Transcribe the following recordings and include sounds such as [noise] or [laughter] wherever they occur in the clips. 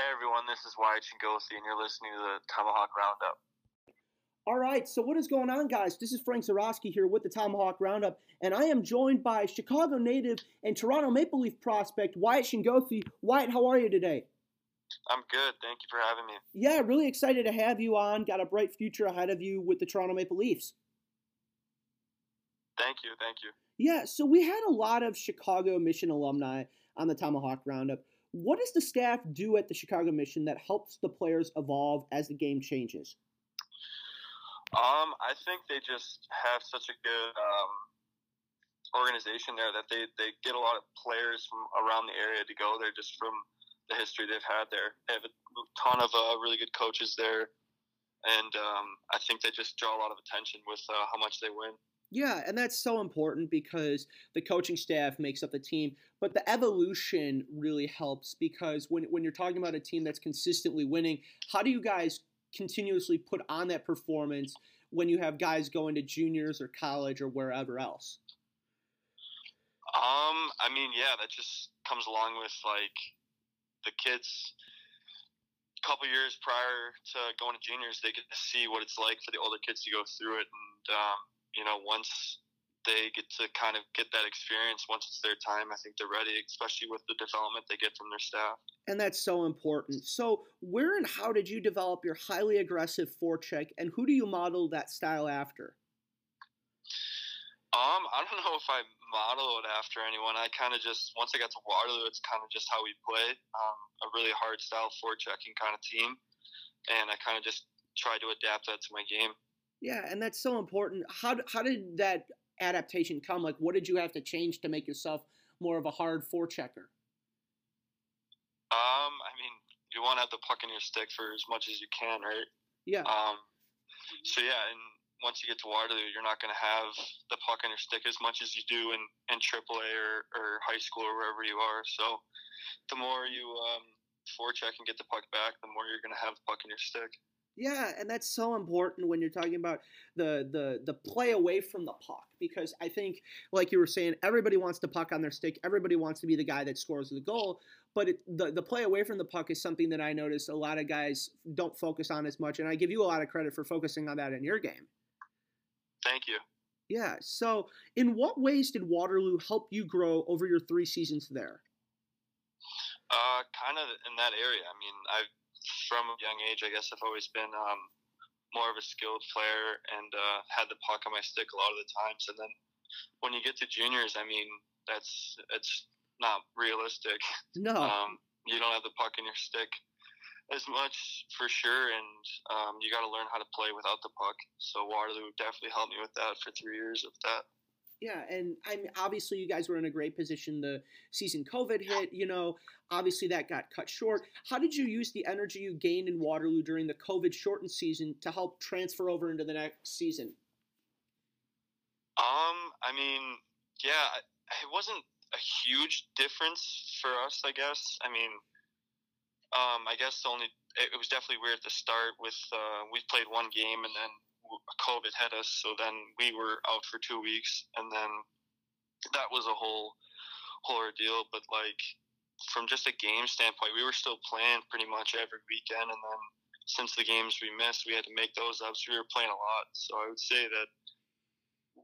Hey everyone, this is Wyatt Schingoethe, and you're listening to the Tomahawk Roundup. All right, so what is going on, guys? This is Frank Zarowski here with the Tomahawk Roundup, and I am joined by Chicago native and Toronto Maple Leaf prospect Wyatt Schingoethe. Wyatt, how are you today? I'm good. Thank you for having me. Yeah, really excited to have you on. Got a bright future ahead of you with the Toronto Maple Leafs. Thank you. Thank you. Yeah, so we had a lot of Chicago Mission alumni on the Tomahawk Roundup. What does the staff do at the Chicago Mission that helps the players evolve as the game changes? Um, I think they just have such a good um, organization there that they, they get a lot of players from around the area to go there just from the history they've had there. They have a ton of uh, really good coaches there, and um, I think they just draw a lot of attention with uh, how much they win. Yeah, and that's so important because the coaching staff makes up the team, but the evolution really helps because when when you're talking about a team that's consistently winning, how do you guys continuously put on that performance when you have guys going to juniors or college or wherever else? Um, I mean, yeah, that just comes along with like the kids. A couple years prior to going to juniors, they get to see what it's like for the older kids to go through it, and um, you know, once they get to kind of get that experience once it's their time. I think they're ready, especially with the development they get from their staff. And that's so important. So, where and how did you develop your highly aggressive forecheck, and who do you model that style after? Um, I don't [laughs] know if I model it after anyone. I kind of just once I got to Waterloo, it's kind of just how we play. Um, a really hard style forechecking kind of team, and I kind of just tried to adapt that to my game. Yeah, and that's so important. How how did that adaptation come? Like, what did you have to change to make yourself more of a hard forechecker? Um, I mean, you want to have the puck in your stick for as much as you can, right? Yeah. Um, so yeah, and once you get to Waterloo, you're not going to have the puck in your stick as much as you do in in AAA or, or high school or wherever you are. So the more you um, forecheck and get the puck back, the more you're going to have the puck in your stick. Yeah, and that's so important when you're talking about the the the play away from the puck because I think, like you were saying, everybody wants the puck on their stick. Everybody wants to be the guy that scores the goal. But it, the the play away from the puck is something that I notice a lot of guys don't focus on as much, and I give you a lot of credit for focusing on that in your game. Thank you. Yeah. So, in what ways did Waterloo help you grow over your three seasons there? Uh, kind of in that area. I mean, I've from a young age, I guess I've always been um, more of a skilled player and uh, had the puck on my stick a lot of the times. And then when you get to juniors, I mean, that's it's not realistic. [laughs] No. Um, you don't have the puck in your stick as much for sure, and um, you got to learn how to play without the puck. So Waterloo definitely helped me with that for three years of that. Yeah, and I mean, obviously, you guys were in a great position. The season COVID hit, you know, obviously that got cut short. How did you use the energy you gained in Waterloo during the COVID shortened season to help transfer over into the next season? Um, I mean, yeah, it wasn't a huge difference for us, I guess. I mean, um, I guess the only it was definitely weird at the start with uh, we played one game and then COVID hit us, so then we were out for two weeks, and then that was a whole whole ordeal. But like from just a game standpoint, we were still playing pretty much every weekend, and then since the games we missed, we had to make those up. So we were playing a lot. So I would say that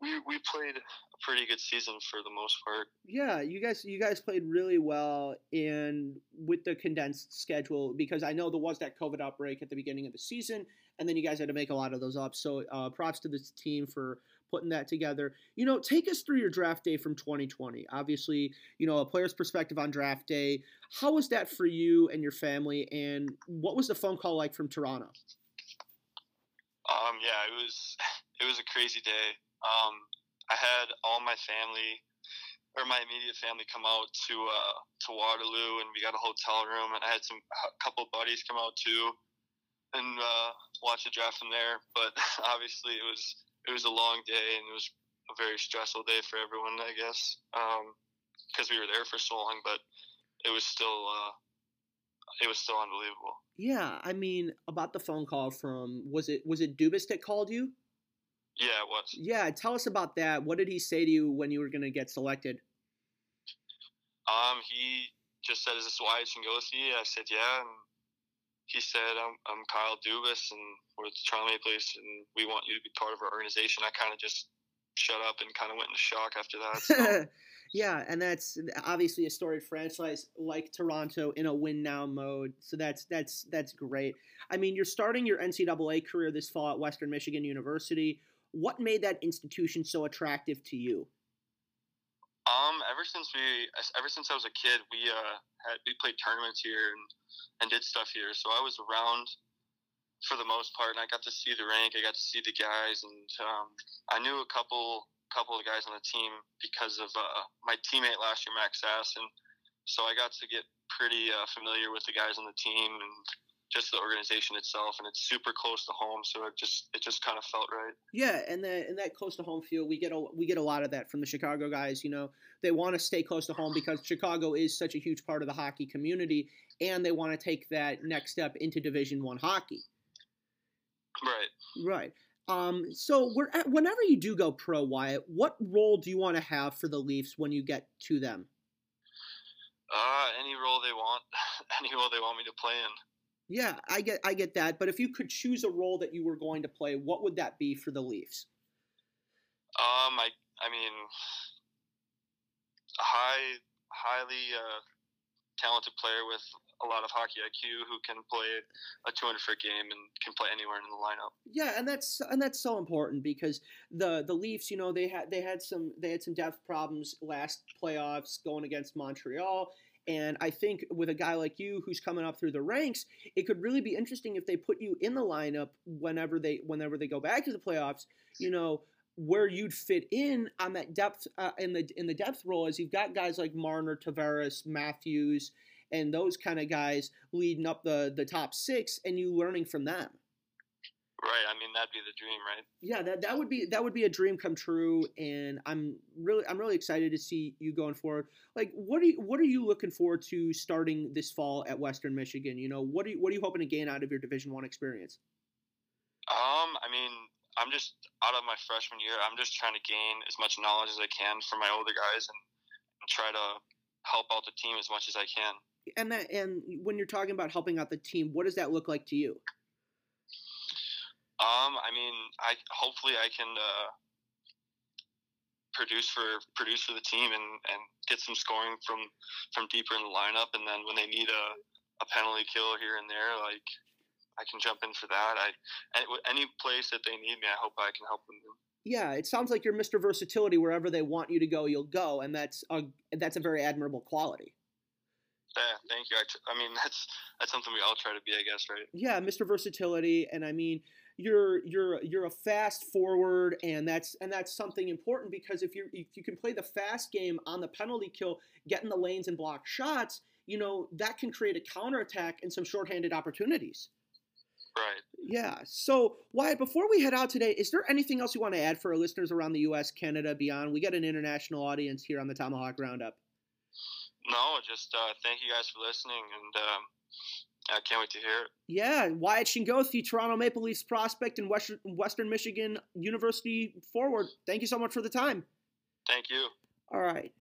we we played a pretty good season for the most part. Yeah, you guys you guys played really well and with the condensed schedule because I know there was that COVID outbreak at the beginning of the season, and then you guys had to make a lot of those up. So uh, props to this team for putting that together. You know, take us through your draft day from 2020. Obviously, you know a player's perspective on draft day. How was that for you and your family, and what was the phone call like from Toronto? Um, yeah, it was [laughs] it was a crazy day um, I had all my family or my immediate family come out to uh, to Waterloo, and we got a hotel room, and I had some a couple buddies come out too, and uh, watch the draft from there. But [laughs] obviously, it was it was a long day, and it was a very stressful day for everyone, I guess, because um, we were there for so long. But it was still uh, it was still unbelievable. Yeah, I mean, about the phone call from was it was it Dubas that called you? Yeah, it was. Yeah, tell us about that. What did he say to you when you were going to get selected? Um, he just said, "Is this Wyatt Schingoethe?" I said, "Yeah," and he said, I'm, I'm Kyle Dubas and we're the Maple Leafs and we want you to be part of our organization. I kind of just shut up and kind of went into shock after that. So. [laughs] yeah, and that's obviously a storied franchise like Toronto in a win now mode. So that's that's that's great. I mean, you're starting your NCAA career this fall at Western Michigan University. What made that institution so attractive to you? Um, ever since we, ever since I was a kid, we uh had we played tournaments here and and did stuff here. So I was around for the most part, and I got to see the rank. I got to see the guys, and um, I knew a couple couple of guys on the team because of uh, my teammate last year, Max Sass, and so I got to get pretty uh, familiar with the guys on the team and just the organization itself and it's super close to home so it just it just kind of felt right. Yeah and that and that close to home feel we get a we get a lot of that from the chicago guys you know? They want to stay close to home because chicago is such a huge part of the hockey community and they want to take that next step into division one hockey. Right. Right. Um, so whenever you do go pro, Wyatt, what role do you want to have for the Leafs when you get to them? Uh, any role they want, [laughs] any role they want me to play in. Yeah, I get I get that, but if you could choose a role that you were going to play, what would that be for the Leafs? Um, I I mean, a high highly uh, talented player with a lot of hockey IQ who can play a 200 foot game and can play anywhere in the lineup. Yeah, and that's and that's so important because the the Leafs, you know, they had they had some they had some depth problems last playoffs going against Montreal and I think with a guy like you who's coming up through the ranks, it could really be interesting if they put you in the lineup whenever they whenever they go back to the playoffs. You know where you'd fit in on that depth uh, in the in the depth role is you've got guys like Marner, Tavares, Matthews, and those kind of guys leading up the the top six, and you learning from them. Right. I mean, that'd be the dream, right? Yeah, that, that would be that would be a dream come true, and I'm really I'm really excited to see you going forward. Like, what are you what are you looking forward to starting this fall at Western Michigan? You know, what are you what are you hoping to gain out of your Division One experience? Um, I mean, I'm just out of my freshman year. I'm just trying to gain as much knowledge as I can from my older guys and, and try to help out the team as much as I can. And that and when you're talking about helping out the team, what does that look like to you? Um, I mean, I hopefully I can uh, produce for produce for the team and, and get some scoring from from deeper in the lineup, and then when they need a, a penalty kill here and there, like I can jump in for that. I any place that they need me, I hope I can help them. Yeah, it sounds like you're Mr. Versatility. Wherever they want you to go, you'll go, and that's a that's a very admirable quality. Yeah, thank you. I, t- I mean, [laughs] that's that's something we all try to be, I guess, right? Yeah, Mr. Versatility, and I mean, you're you're you're a fast forward and that's and that's something important because if you if you can play the fast game on the penalty kill get in the lanes and block shots you know that can create a counterattack and some shorthanded opportunities. Right. Yeah so wyatt before we head out today is there anything else you want to add for our listeners around the us canada beyond? We got an international audience here on the tomahawk roundup. No just uh, thank you guys for listening and um, I can't wait to hear it. Yeah, Wyatt Schingoethe, Toronto Maple Leafs prospect and Western, Western Michigan University forward. Thank you so much for the time. Thank you. All right.